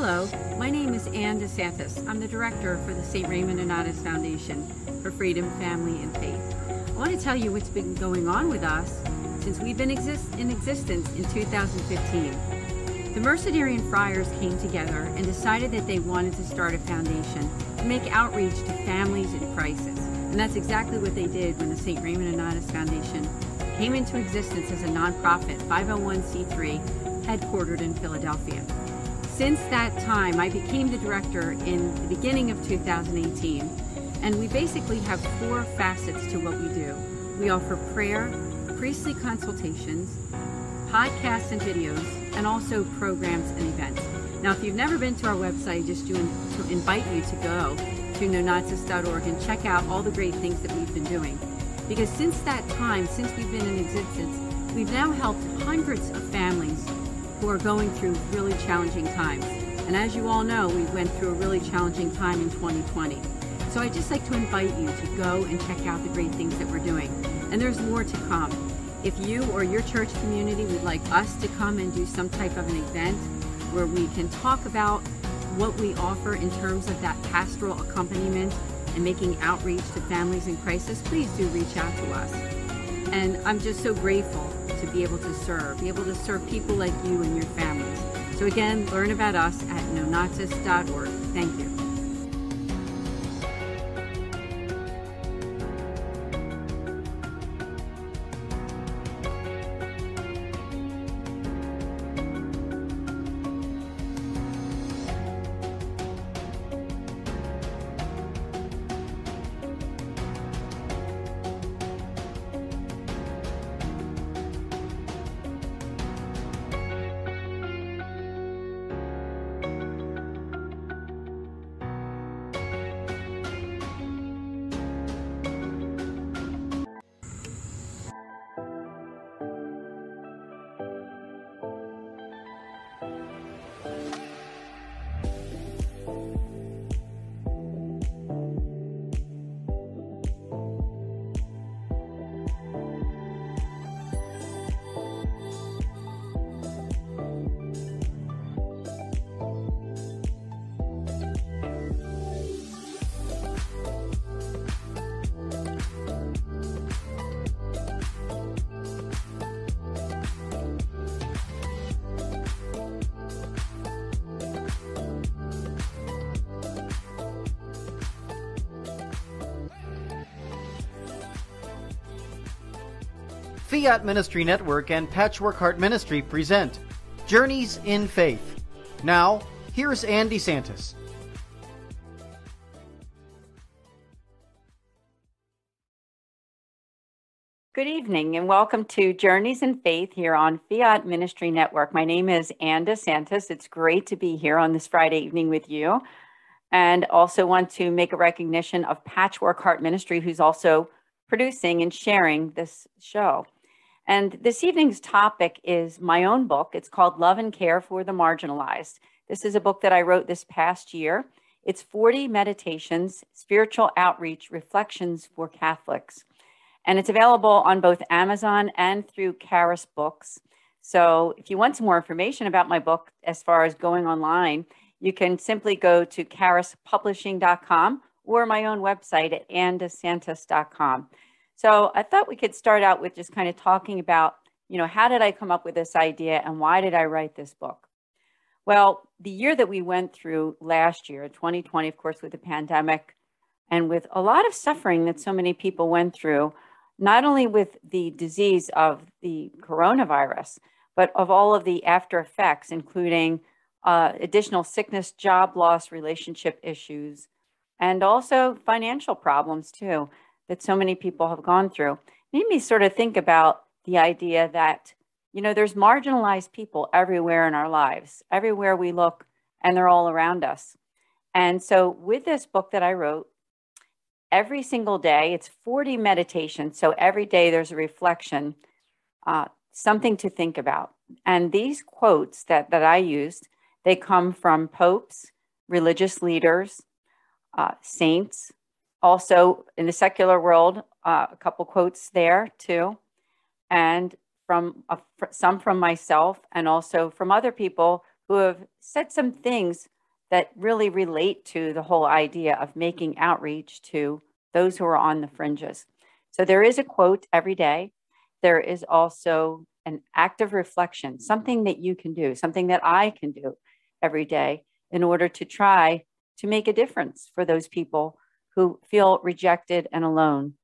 Hello, my name is Ann DeSantis. I'm the director for the St. Raymond Nonnatus Foundation for Freedom, Family, and Faith. I want to tell you what's been going on with us since we've been exist in existence in 2015. The Mercedarian Friars came together and decided that they wanted to start a foundation to make outreach to families in crisis. And that's exactly what they did when the St. Raymond Nonnatus Foundation came into existence as a nonprofit 501c3 headquartered in Philadelphia. Since that time, I became the director in the beginning of 2018, and we basically have four facets to what we do. We offer prayer, priestly consultations, podcasts and videos, and also programs and events. Now, if you've never been to our website, just to, invite you to go to nonnatus.org and check out all the great things that we've been doing. Because since that time, since we've been in existence, we've now helped hundreds of families who are going through really challenging times. And as you all know, we went through a really challenging time in 2020. So I'd just like to invite you to go and check out the great things that we're doing. And there's more to come. If you or your church community would like us to come and do some type of an event where we can talk about what we offer in terms of that pastoral accompaniment and making outreach to families in crisis, please do reach out to us. And I'm just so grateful to be able to serve, be able to serve people like you and your families. So again, learn about us at nonnatus.org. Thank you. Fiat Ministry Network and Patchwork Heart Ministry present Journeys in Faith. Now, here's Andy DeSantis. Good evening and welcome to Journeys in Faith here on Fiat Ministry Network. My name is Ann DeSantis. It's great to be here on this Friday evening with you. And also want to make a recognition of Patchwork Heart Ministry, who's also producing and sharing this show. And this evening's topic is my own book. It's called Love and Care for the Marginalized. This is a book that I wrote this past year. It's 40 meditations, spiritual outreach, reflections for Catholics. And it's available on both Amazon and through Charis Books. So if you want some more information about my book as far as going online, you can simply go to charispublishing.com or my own website at andesantis.com. So I thought we could start out with just kind of talking about, you know, how did I come up with this idea and why did I write this book? Well, the year that we went through last year, 2020, of course, with the pandemic and with a lot of suffering that so many people went through, not only with the disease of the coronavirus, but of all of the after effects, including uh, additional sickness, job loss, relationship issues, and also financial problems too that so many people have gone through made me sort of think about the idea that, you know, there's marginalized people everywhere in our lives, everywhere we look, and they're all around us. And so, with this book that I wrote, every single day, it's 40 meditations. So, every day there's a reflection, uh, something to think about. And these quotes that, that I used, they come from popes, religious leaders, uh, saints, also in the secular world, uh, a couple quotes there too, and from uh, some from myself and also from other people who have said some things that really relate to the whole idea of making outreach to those who are on the fringes. So there is a quote every day. There is also an active reflection, something that you can do, something that I can do every day in order to try to make a difference for those people who feel rejected and alone,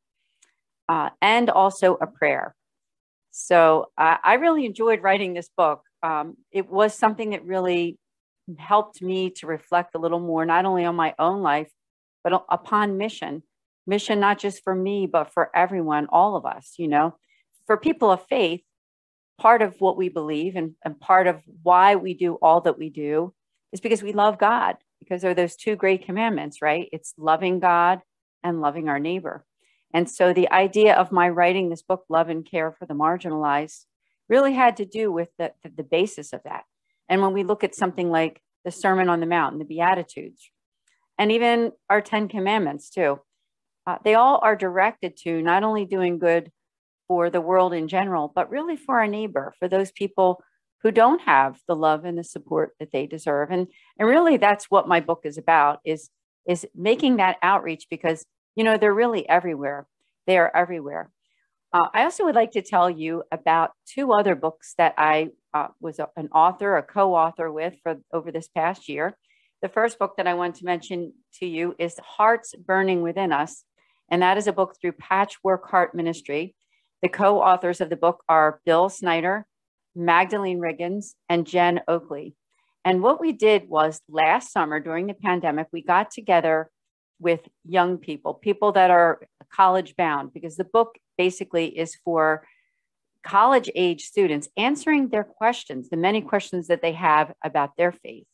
uh, and also a prayer. So I really enjoyed writing this book. Um, it was something that really helped me to reflect a little more, not only on my own life, but upon mission. Mission, not just for me, but for everyone, all of us, you know. For people of faith, part of what we believe and, and part of why we do all that we do is because we love God, because there are those two great commandments, right? It's loving God and loving our neighbor. And so the idea of my writing this book, Love and Care for the Marginalized, really had to do with the, the, the basis of that. And when we look at something like the Sermon on the Mount, and the Beatitudes, and even our Ten Commandments, too, uh, they all are directed to not only doing good for the world in general, but really for our neighbor, for those people who don't have the love and the support that they deserve. And, and really that's what my book is about is, is making that outreach because you know, they're really everywhere. They are everywhere. Uh, I also would like to tell you about two other books that I uh, was a, an author, a co-author with for over this past year. The first book that I want to mention to you is Hearts Burning Within Us, and that is a book through Patchwork Heart Ministry. The co-authors of the book are Bill Snyder, Magdalene Riggins, and Jen Oakley. And what we did was last summer during the pandemic, we got together with young people, people that are college bound, because the book basically is for college age students answering their questions, the many questions that they have about their faith,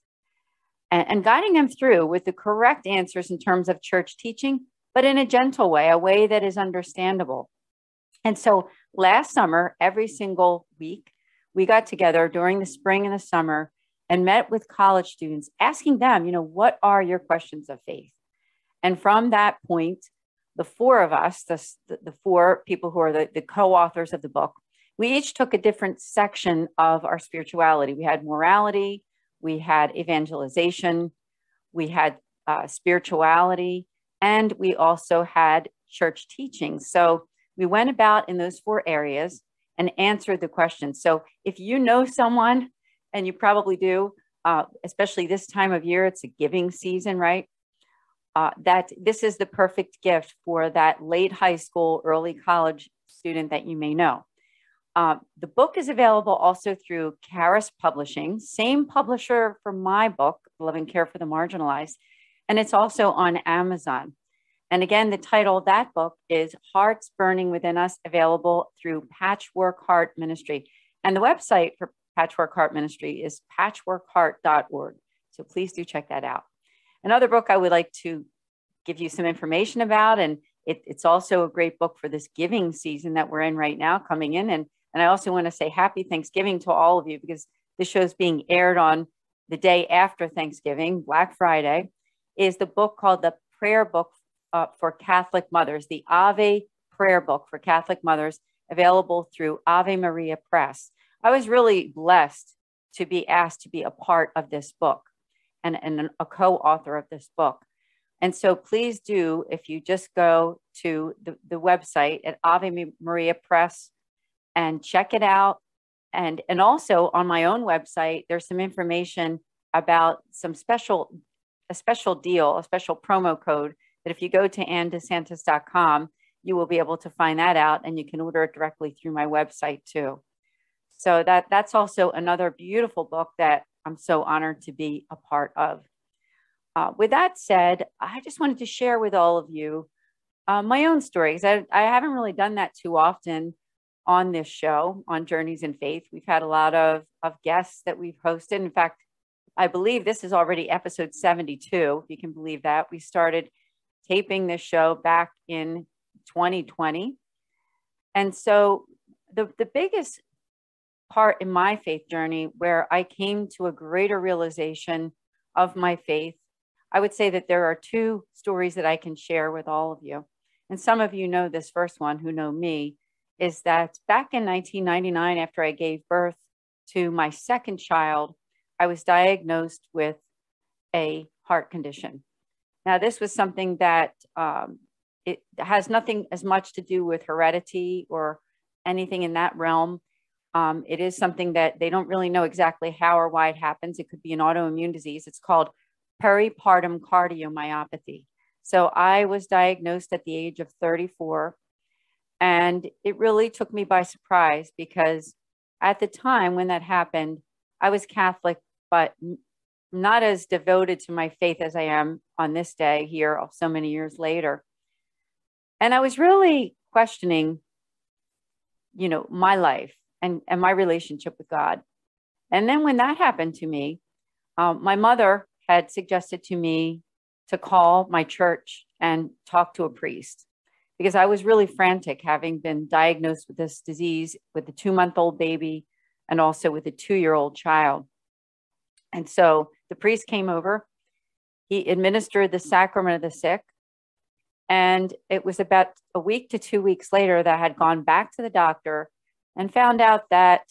and, and, guiding them through with the correct answers in terms of church teaching, but in a gentle way, a way that is understandable. And so last summer, every single week, we got together during the spring and the summer and met with college students, asking them, you know, what are your questions of faith? And from that point, the four of us, the, the four people who are the, the co authors of the book, we each took a different section of our spirituality. We had morality, we had evangelization, we had uh, spirituality, and we also had church teaching. So we went about in those four areas and answer the questions. So if you know someone, and you probably do, uh, especially this time of year, it's a giving season, right? uh, that this is the perfect gift for that late high school, early college student that you may know. Uh, the book is available also through Charis Publishing, same publisher for my book, Love and Care for the Marginalized, and it's also on Amazon. And again, the title of that book is Hearts Burning Within Us, available through Patchwork Heart Ministry. And the website for Patchwork Heart Ministry is patchworkheart.org. So please do check that out. Another book I would like to give you some information about, and it, it's also a great book for this giving season that we're in right now coming in. And, and I also want to say happy Thanksgiving to all of you because this show is being aired on the day after Thanksgiving, Black Friday, is the book called The Prayer Book uh, for Catholic Mothers, the Ave Prayer Book for Catholic Mothers, available through Ave Maria Press. I was really blessed to be asked to be a part of this book and, and a co-author of this book. And so please do, if you just go to the, the website at Ave Maria Press and check it out. And, and also on my own website, there's some information about some special, a special deal, a special promo code that if you go to andesantis.com, you will be able to find that out and you can order it directly through my website too. So that that's also another beautiful book that I'm so honored to be a part of. Uh, with that said, I just wanted to share with all of you uh, my own stories. I, I haven't really done that too often on this show on Journeys in Faith. We've had a lot of, of guests that we've hosted. In fact, I believe this is already episode 72, if you can believe that. We started taping this show back in 2020. And so the, the biggest part in my faith journey where I came to a greater realization of my faith. I would say that there are two stories that I can share with all of you. And some of you know this first one who know me is that back in 1999, after I gave birth to my second child, I was diagnosed with a heart condition. Now, this was something that um, it has nothing as much to do with heredity or anything in that realm. Um, it is something that they don't really know exactly how or why it happens. It could be an autoimmune disease. It's called peripartum cardiomyopathy. So I was diagnosed at the age of 34, and it really took me by surprise because at the time when that happened, I was Catholic, but not as devoted to my faith as I am on this day here, so many years later. And I was really questioning, you know, my life and, and my relationship with God. And then when that happened to me, um, my mother had suggested to me to call my church and talk to a priest because I was really frantic having been diagnosed with this disease with a two month old baby and also with a two year old child. And so the priest came over, he administered the sacrament of the sick. And it was about a week to two weeks later that I had gone back to the doctor and found out that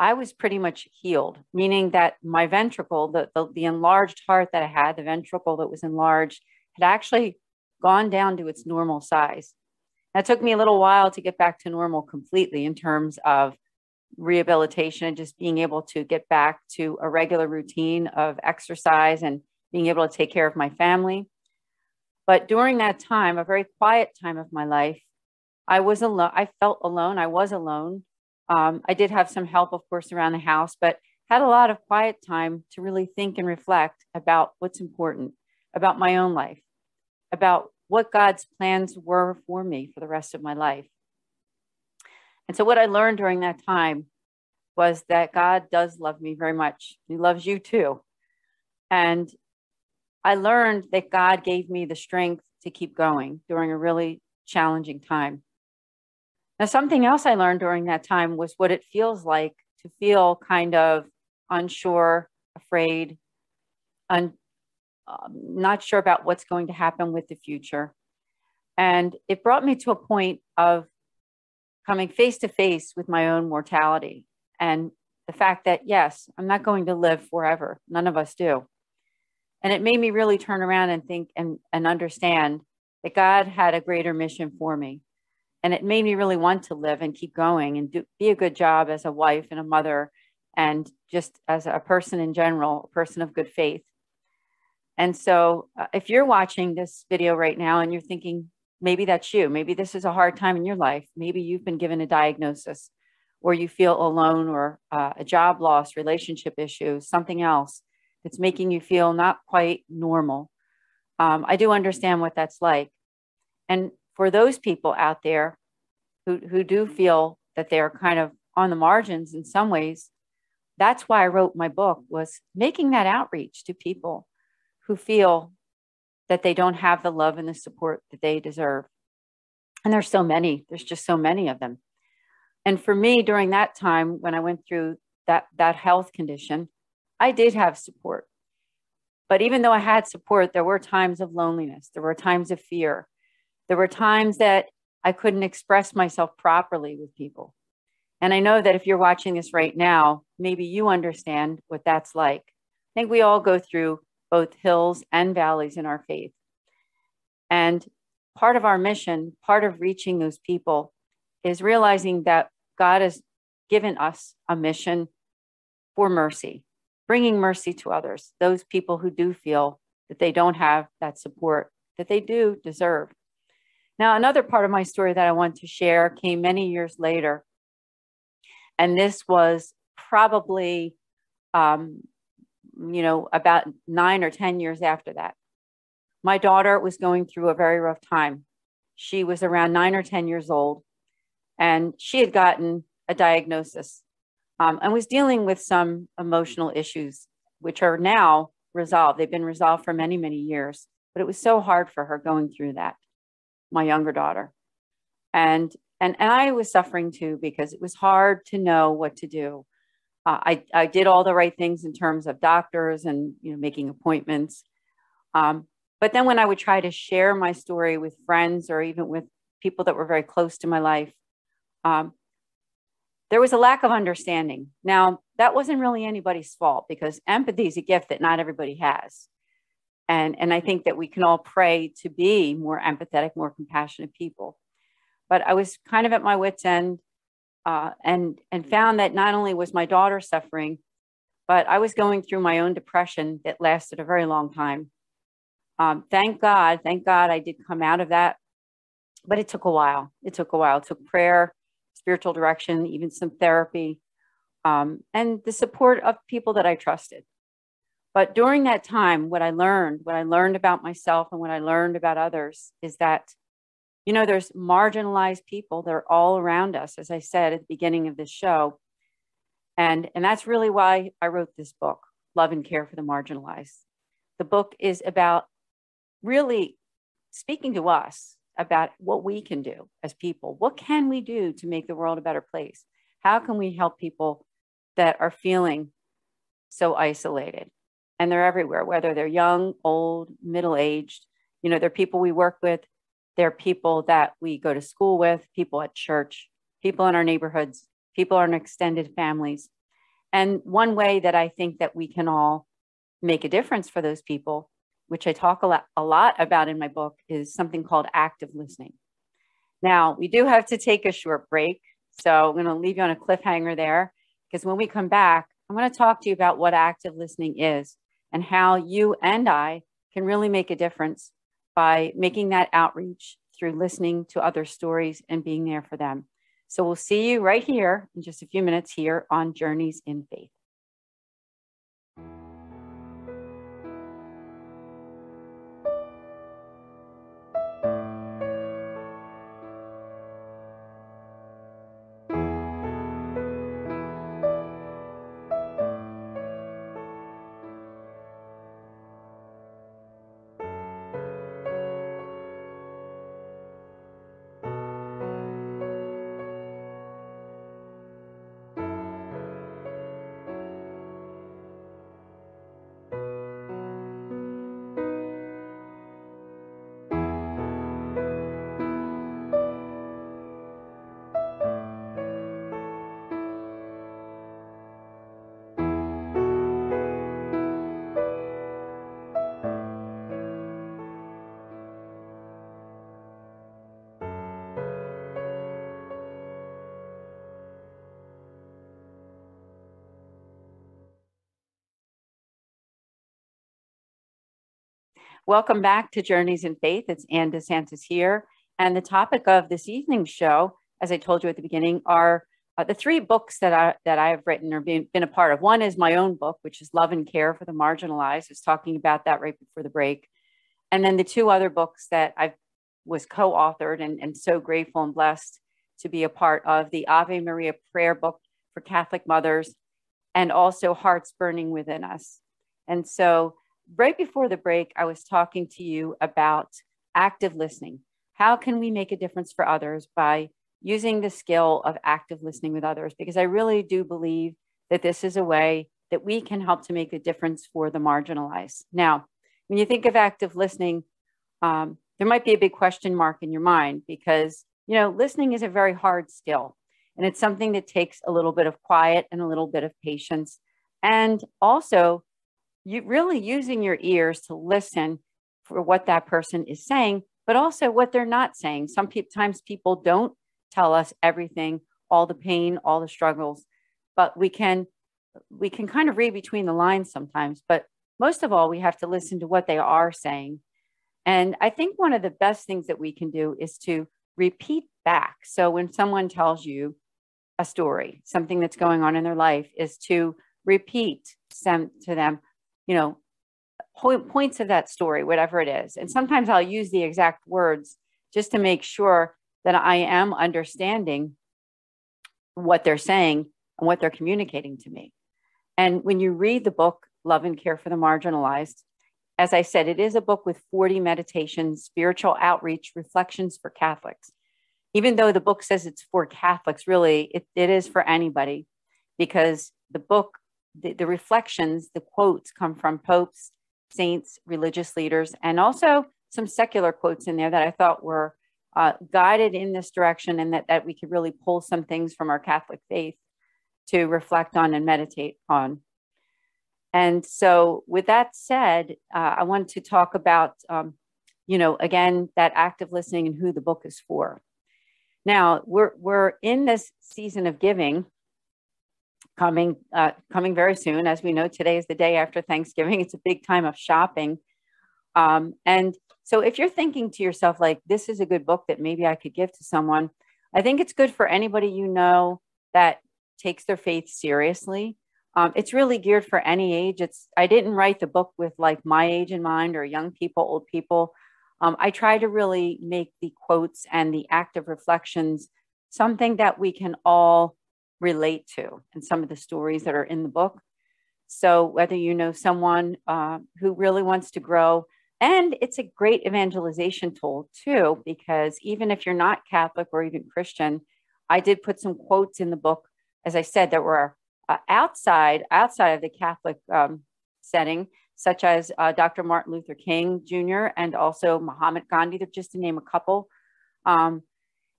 I was pretty much healed, meaning that my ventricle, the, the, the, enlarged heart that I had, the ventricle that was enlarged, had actually gone down to its normal size. That took me a little while to get back to normal completely in terms of rehabilitation and just being able to get back to a regular routine of exercise and being able to take care of my family. But during that time, a very quiet time of my life, I was alone. I felt alone. I was alone. Um, I did have some help, of course, around the house, but had a lot of quiet time to really think and reflect about what's important, about my own life, about what God's plans were for me for the rest of my life. And so, what I learned during that time was that God does love me very much. He loves you too. And I learned that God gave me the strength to keep going during a really challenging time. Now, something else I learned during that time was what it feels like to feel kind of unsure, afraid, un, um, not sure about what's going to happen with the future. And it brought me to a point of coming face to face with my own mortality and the fact that, yes, I'm not going to live forever. None of us do. And it made me really turn around and think and, and understand that God had a greater mission for me and it made me really want to live and keep going and do, be a good job as a wife and a mother and just as a person in general a person of good faith and so uh, if you're watching this video right now and you're thinking maybe that's you. Maybe this is a hard time in your life. Maybe you've been given a diagnosis or you feel alone or uh, a job loss relationship issue something else that's making you feel not quite normal. Um, i do understand what that's like. And for those people out there who, who do feel that they're kind of on the margins in some ways, that's why I wrote my book was making that outreach to people who feel that they don't have the love and the support that they deserve. And there's so many, there's just so many of them. And for me, during that time when I went through that, that health condition, I did have support. But even though I had support, there were times of loneliness, there were times of fear, there were times that I couldn't express myself properly with people. And I know that if you're watching this right now, maybe you understand what that's like. I think we all go through both hills and valleys in our faith. And part of our mission, part of reaching those people, is realizing that God has given us a mission for mercy, bringing mercy to others, those people who do feel that they don't have that support that they do deserve. Now, another part of my story that I want to share came many years later. And this was probably, um, you know, about nine or 10 years after that. My daughter was going through a very rough time. She was around nine or 10 years old, and she had gotten a diagnosis um, and was dealing with some emotional issues, which are now resolved. They've been resolved for many, many years, but it was so hard for her going through that my younger daughter. And and and I was suffering too because it was hard to know what to do. Uh, I I did all the right things in terms of doctors and you know making appointments, um, but then when I would try to share my story with friends or even with people that were very close to my life, um, there was a lack of understanding. Now, that wasn't really anybody's fault because empathy is a gift that not everybody has. And, and I think that we can all pray to be more empathetic, more compassionate people. But I was kind of at my wits' end uh, and, and found that not only was my daughter suffering, but I was going through my own depression that lasted a very long time. Um, thank God, thank God I did come out of that. But it took a while. It took a while. It took prayer, spiritual direction, even some therapy, um, and the support of people that I trusted. But during that time, what I learned, what I learned about myself and what I learned about others is that, you know, there's marginalized people. They're all around us, as I said at the beginning of this show. And, and that's really why I wrote this book, Love and Care for the Marginalized. The book is about really speaking to us about what we can do as people. What can we do to make the world a better place? How can we help people that are feeling so isolated? and they're everywhere, whether they're young, old, middle aged. You know, they're people we work with, they're people that we go to school with, people at church, people in our neighborhoods, people in our extended families. And one way that I think that we can all make a difference for those people, which I talk a lot, a lot about in my book, is something called active listening. Now, we do have to take a short break. So I'm going to leave you on a cliffhanger there because when we come back, I'm going to talk to you about what active listening is and how you and I can really make a difference by making that outreach through listening to other stories and being there for them. So we'll see you right here in just a few minutes here on Journeys in Faith. Welcome back to Journeys in Faith. It's Ann DeSantis here. And the topic of this evening's show, as I told you at the beginning, are uh, the three books that I that I have written or been, been a part of. One is my own book, which is Love and Care for the Marginalized. I was talking about that right before the break. And then the two other books that I was co-authored and, and so grateful and blessed to be a part of the Ave Maria prayer book for Catholic mothers and also Hearts Burning Within Us. And so right before the break, I was talking to you about active listening. How can we make a difference for others by using the skill of active listening with others? Because I really do believe that this is a way that we can help to make a difference for the marginalized. Now, when you think of active listening, um, there might be a big question mark in your mind because, you know, listening is a very hard skill and it's something that takes a little bit of quiet and a little bit of patience. And also, you really using your ears to listen for what that person is saying, but also what they're not saying. Sometimes people don't tell us everything, all the pain, all the struggles, but we can we can kind of read between the lines sometimes. But most of all, we have to listen to what they are saying. And I think one of the best things that we can do is to repeat back. So when someone tells you a story, something that's going on in their life, is to repeat some to them you know, point, points of that story, whatever it is. And sometimes I'll use the exact words just to make sure that I am understanding what they're saying and what they're communicating to me. And when you read the book, Love and Care for the Marginalized, as I said, it is a book with 40 meditations, spiritual outreach, reflections for Catholics. Even though the book says it's for Catholics, really, it, it is for anybody because the book the, the reflections, the quotes come from popes, saints, religious leaders, and also some secular quotes in there that I thought were uh, guided in this direction and that, that we could really pull some things from our Catholic faith to reflect on and meditate on. And so, with that said, uh, I wanted to talk about, um, you know, again, that active listening and who the book is for. Now, we're, we're in this season of giving coming uh, coming very soon. As we know, today is the day after Thanksgiving. It's a big time of shopping. Um, and so if you're thinking to yourself, like, this is a good book that maybe I could give to someone, I think it's good for anybody you know that takes their faith seriously. Um, it's really geared for any age. It's I didn't write the book with like my age in mind or young people, old people. Um, I try to really make the quotes and the active reflections something that we can all relate to and some of the stories that are in the book. So whether you know someone uh, who really wants to grow, and it's a great evangelization tool too, because even if you're not Catholic or even Christian, I did put some quotes in the book, as I said, that were uh, outside outside of the Catholic um, setting, such as uh, Dr. Martin Luther King Jr. and also Mahatma Gandhi, just to name a couple. Um,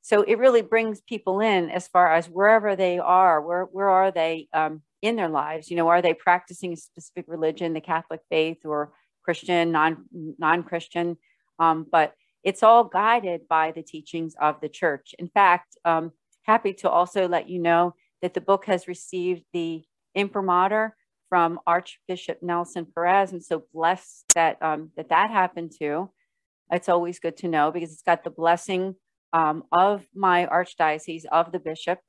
so it really brings people in as far as wherever they are, where where are they um, in their lives? You know, are they practicing a specific religion, the Catholic faith, or Christian, non non Christian? Um, but it's all guided by the teachings of the church. In fact, um, happy to also let you know that the book has received the imprimatur from Archbishop Nelson Perez, and so blessed that um, that that happened too. It's always good to know because it's got the blessing um, of my archdiocese, of the bishop.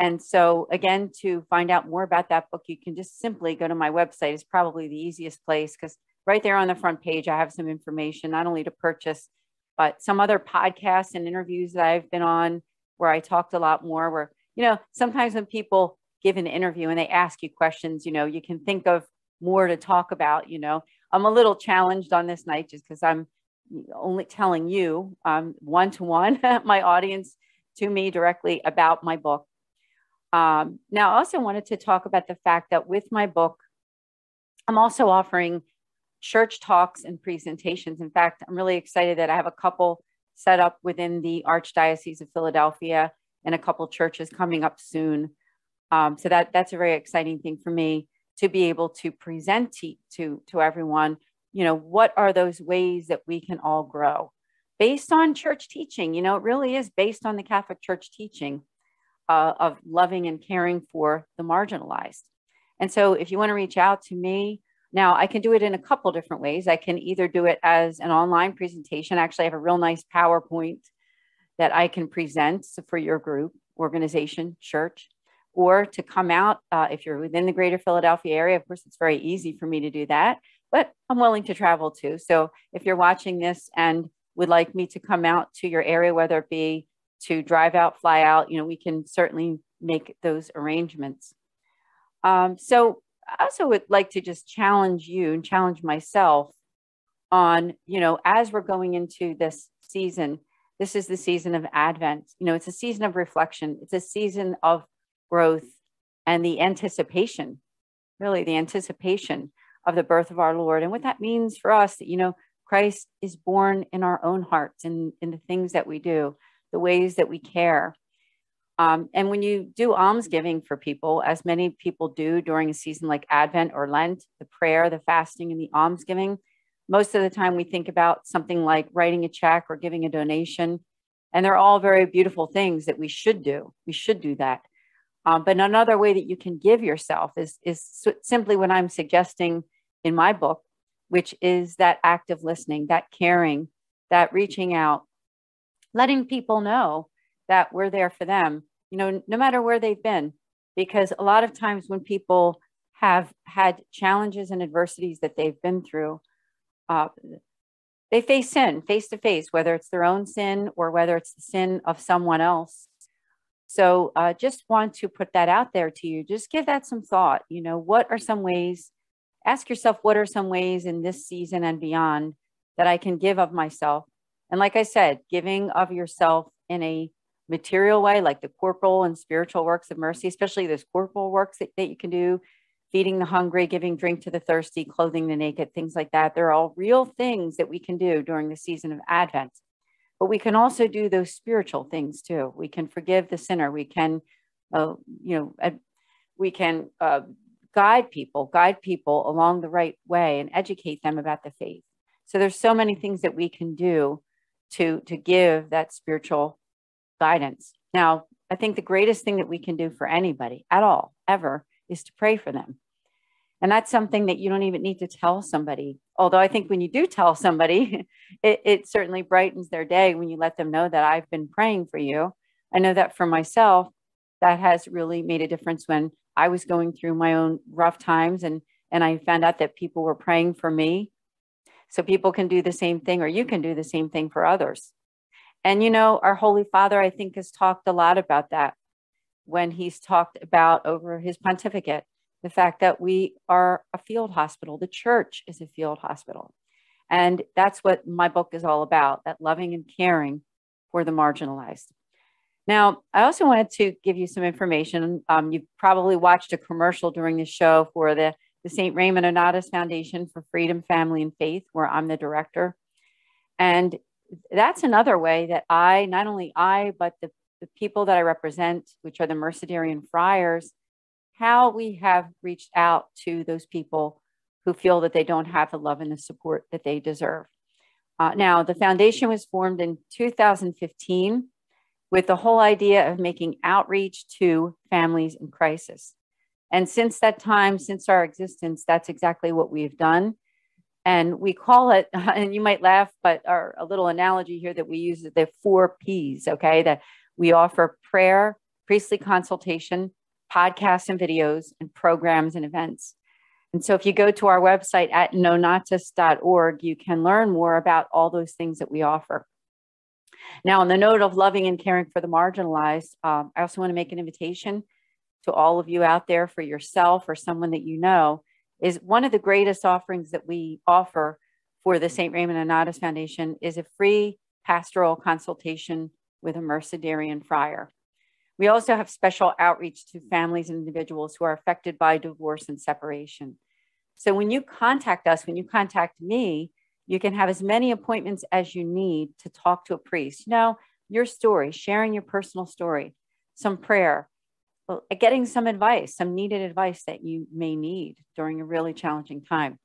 And so, again, to find out more about that book, you can just simply go to my website. It's probably the easiest place because right there on the front page, I have some information not only to purchase, but some other podcasts and interviews that I've been on where I talked a lot more. Where, you know, sometimes when people give an interview and they ask you questions, you know, you can think of more to talk about. You know, I'm a little challenged on this night just because I'm only telling you one to one, my audience to me directly about my book. Um, now, I also wanted to talk about the fact that with my book, I'm also offering church talks and presentations. In fact, I'm really excited that I have a couple set up within the Archdiocese of Philadelphia and a couple churches coming up soon. Um, so that that's a very exciting thing for me to be able to present to, to, to everyone you know, what are those ways that we can all grow based on church teaching? You know, it really is based on the Catholic Church teaching uh, of loving and caring for the marginalized. And so if you want to reach out to me, now I can do it in a couple different ways. I can either do it as an online presentation. Actually, I have a real nice PowerPoint that I can present for your group, organization, church, or to come out uh, if you're within the greater Philadelphia area. Of course, it's very easy for me to do that but I'm willing to travel too. So if you're watching this and would like me to come out to your area, whether it be to drive out, fly out, you know, we can certainly make those arrangements. Um, so I also would like to just challenge you and challenge myself on, you know, as we're going into this season, this is the season of Advent. You know, it's a season of reflection, it's a season of growth and the anticipation, really the anticipation of the birth of our Lord and what that means for us that, you know, Christ is born in our own hearts and in the things that we do, the ways that we care. Um, and when you do almsgiving for people, as many people do during a season like Advent or Lent, the prayer, the fasting, and the almsgiving, most of the time we think about something like writing a check or giving a donation. And they're all very beautiful things that we should do. We should do that. Um, but another way that you can give yourself is, is simply what I'm suggesting in my book, which is that active listening, that caring, that reaching out, letting people know that we're there for them, you know, no matter where they've been. Because a lot of times when people have had challenges and adversities that they've been through, uh, they face sin face to face, whether it's their own sin or whether it's the sin of someone else. So uh, just want to put that out there to you. Just give that some thought. You know, what are some ways ask yourself what are some ways in this season and beyond that I can give of myself? And like I said, giving of yourself in a material way, like the corporal and spiritual works of mercy, especially those corporal works that, that you can do, feeding the hungry, giving drink to the thirsty, clothing the naked, things like that. They're all real things that we can do during the season of Advent. But we can also do those spiritual things too. We can forgive the sinner. We can, uh, you know, uh, we can uh, guide people, guide people along the right way, and educate them about the faith. So there's so many things that we can do to to give that spiritual guidance. Now, I think the greatest thing that we can do for anybody at all, ever, is to pray for them. And that's something that you don't even need to tell somebody. Although I think when you do tell somebody, it, it certainly brightens their day when you let them know that I've been praying for you. I know that for myself, that has really made a difference when I was going through my own rough times and and I found out that people were praying for me. So people can do the same thing or you can do the same thing for others. And you know, our Holy Father, I think, has talked a lot about that when he's talked about over his pontificate the fact that we are a field hospital. The church is a field hospital. And that's what my book is all about that loving and caring for the marginalized. Now, I also wanted to give you some information. Um, you probably watched a commercial during the show for the, the St. Raymond Nonnatus Foundation for Freedom, Family, and Faith, where I'm the director. And that's another way that I, not only I, but the, the people that I represent, which are the Mercedarian friars, how we have reached out to those people who feel that they don't have the love and the support that they deserve. Uh, now, the foundation was formed in 2015 with the whole idea of making outreach to families in crisis. And since that time, since our existence, that's exactly what we've done. And we call it, and you might laugh, but our a little analogy here that we use is the four P's, okay? That we offer prayer, priestly consultation, podcasts and videos, and programs and events. And so if you go to our website at nonnatus.org, you can learn more about all those things that we offer. Now, on the note of loving and caring for the marginalized, um, I also want to make an invitation to all of you out there for yourself or someone that you know is one of the greatest offerings that we offer for the St. Raymond Nonnatus Foundation is a free pastoral consultation with a Mercedarian friar. We also have special outreach to families and individuals who are affected by divorce and separation. So when you contact us, when you contact me, you can have as many appointments as you need to talk to a priest. You know, your story, sharing your personal story, some prayer, getting some advice, some needed advice that you may need during a really challenging time.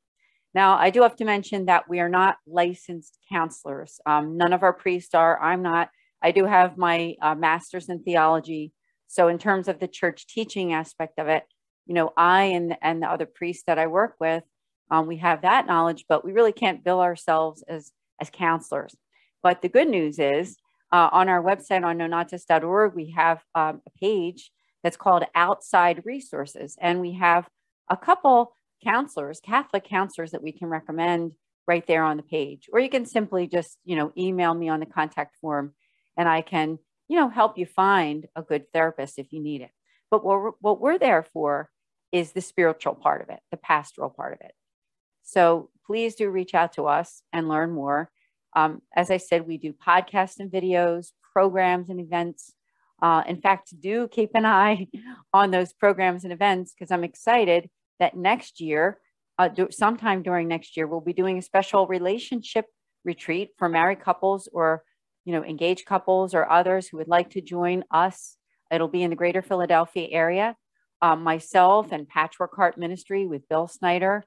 Now, I do have to mention that we are not licensed counselors. Um, none of our priests are. I'm not. I do have my uh, master's in theology. So, in terms of the church teaching aspect of it, you know, I and, and the other priests that I work with, um, we have that knowledge, but we really can't bill ourselves as, as counselors. But the good news is uh, on our website on nonnatus.org, we have um, a page that's called Outside Resources. And we have a couple counselors, Catholic counselors that we can recommend right there on the page. Or you can simply just, you know, email me on the contact form and I can, you know, help you find a good therapist if you need it. But what we're, what we're there for is the spiritual part of it, the pastoral part of it. So please do reach out to us and learn more. Um, as I said, we do podcasts and videos, programs and events. Uh, in fact, do keep an eye on those programs and events because I'm excited that next year, uh, do, sometime during next year, we'll be doing a special relationship retreat for married couples or you know engaged couples or others who would like to join us. It'll be in the greater Philadelphia area. Um, myself and Patchwork Heart Ministry with Bill Snyder,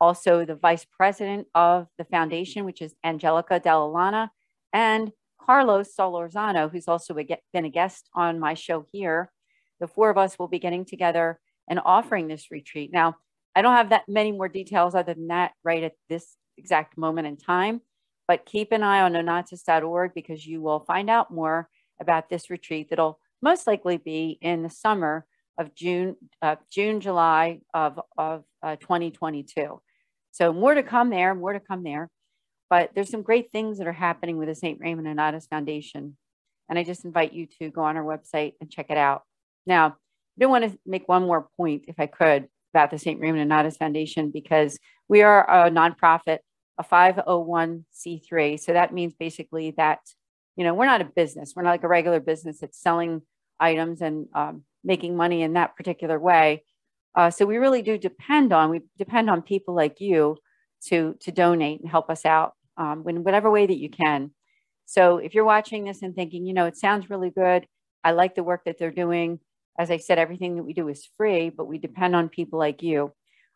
also the vice president of the foundation, which is Angelica Dell'Alana, and Carlos Solorzano, who's also been a guest on my show here. The four of us will be getting together and offering this retreat. Now, I don't have that many more details other than that right at this exact moment in time, but keep an eye on nonnatus.org because you will find out more about this retreat that'll most likely be in the summer of June, uh, June, July of, of uh, 2022. So more to come there, more to come there. But there's some great things that are happening with the St. Raymond Nonnatus Foundation. And I just invite you to go on our website and check it out. Now, I do want to make one more point, if I could, about the St. Raymond Nonnatus Foundation, because we are a nonprofit, a 501c3. So that means basically that, you know, we're not a business. We're not like a regular business that's selling items and um, making money in that particular way. Uh, so we really do depend on, we depend on people like you to, to donate and help us out um, in whatever way that you can. So if you're watching this and thinking, you know, it sounds really good, I like the work that they're doing. As I said, everything that we do is free, but we depend on people like you.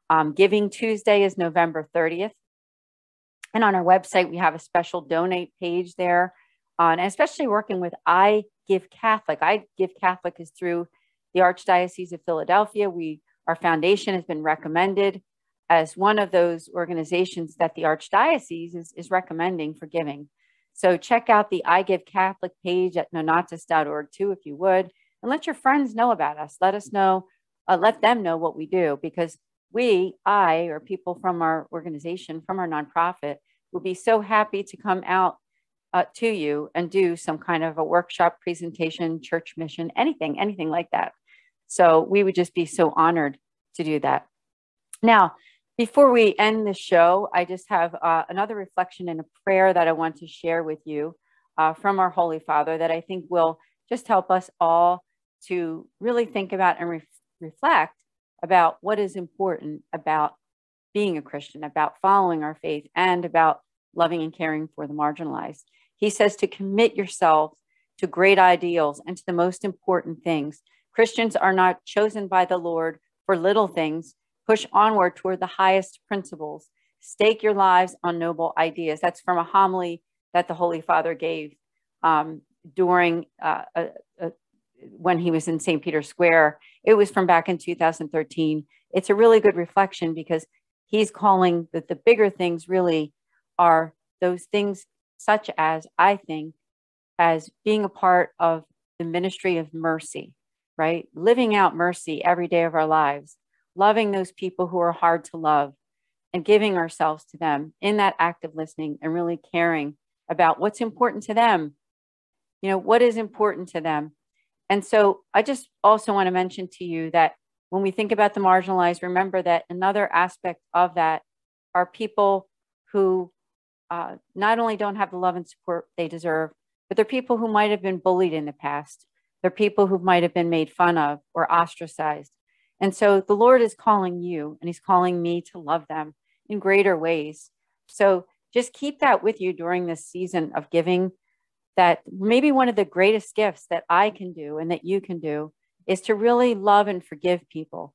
Um, Giving Tuesday is November 30th. And on our website, we have a special donate page there. Uh, and especially working with I Give Catholic. I Give Catholic is through the Archdiocese of Philadelphia. We our foundation has been recommended as one of those organizations that the Archdiocese is, is recommending for giving. So check out the I Give Catholic page at nonnatus.org too, if you would, and let your friends know about us. Let us know, uh, let them know what we do because we, I, or people from our organization, from our nonprofit, will be so happy to come out uh, to you and do some kind of a workshop presentation, church mission, anything, anything like that. So we would just be so honored to do that. Now, before we end the show, I just have uh, another reflection and a prayer that I want to share with you uh, from our Holy Father that I think will just help us all to really think about and re- reflect about what is important about being a Christian, about following our faith, and about loving and caring for the marginalized. He says to commit yourself to great ideals and to the most important things. Christians are not chosen by the Lord for little things. Push onward toward the highest principles. Stake your lives on noble ideas. That's from a homily that the Holy Father gave um, during uh, a, a, when he was in St. Peter's Square. It was from back in 2013. It's a really good reflection because he's calling that the bigger things really are those things such as I think as being a part of the ministry of mercy, right? Living out mercy every day of our lives, loving those people who are hard to love and giving ourselves to them in that act of listening and really caring about what's important to them. You know, what is important to them. And so I just also want to mention to you that when we think about the marginalized, remember that another aspect of that are people who uh, not only don't have the love and support they deserve, but they're people who might have been bullied in the past. They're people who might have been made fun of or ostracized. And so the Lord is calling you and He's calling me to love them in greater ways. So just keep that with you during this season of giving. That maybe one of the greatest gifts that I can do and that you can do is to really love and forgive people.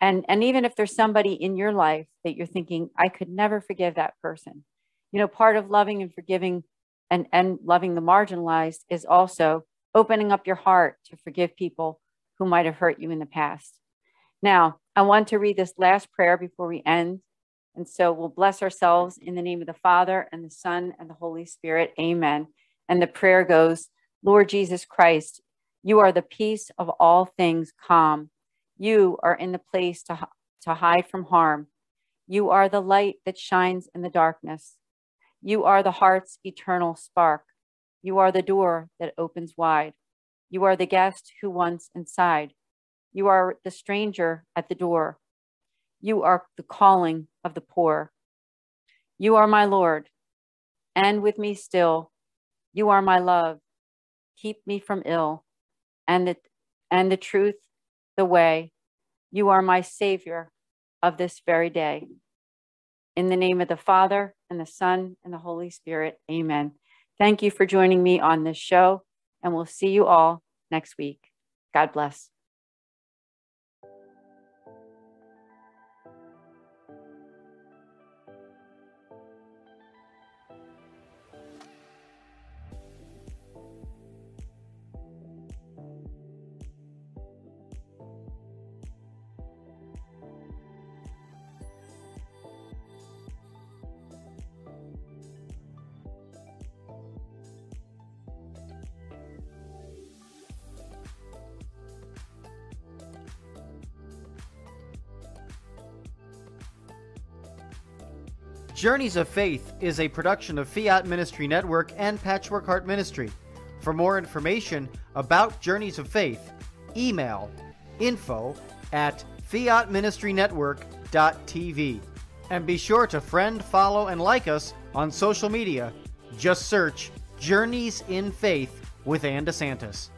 And, and even if there's somebody in your life that you're thinking, I could never forgive that person, you know, part of loving and forgiving and, and loving the marginalized is also opening up your heart to forgive people who might have hurt you in the past. Now, I want to read this last prayer before we end. And so we'll bless ourselves in the name of the Father and the Son and the Holy Spirit. Amen. And the prayer goes Lord Jesus Christ, you are the peace of all things calm. You are in the place to, to hide from harm. You are the light that shines in the darkness. You are the heart's eternal spark. You are the door that opens wide. You are the guest who wants inside. You are the stranger at the door. You are the calling of the poor. You are my Lord, and with me still. You are my love. Keep me from ill, and the, and the truth, the way. You are my Savior of this very day. In the name of the Father, and the Son, and the Holy Spirit, amen. Thank you for joining me on this show, and we'll see you all next week. God bless. Journeys of Faith is a production of Fiat Ministry Network and Patchwork Heart Ministry. For more information about Journeys of Faith, email info at fiatministrynetwork.tv. And be sure to friend, follow, and like us on social media. Just search Journeys in Faith with Ann DeSantis.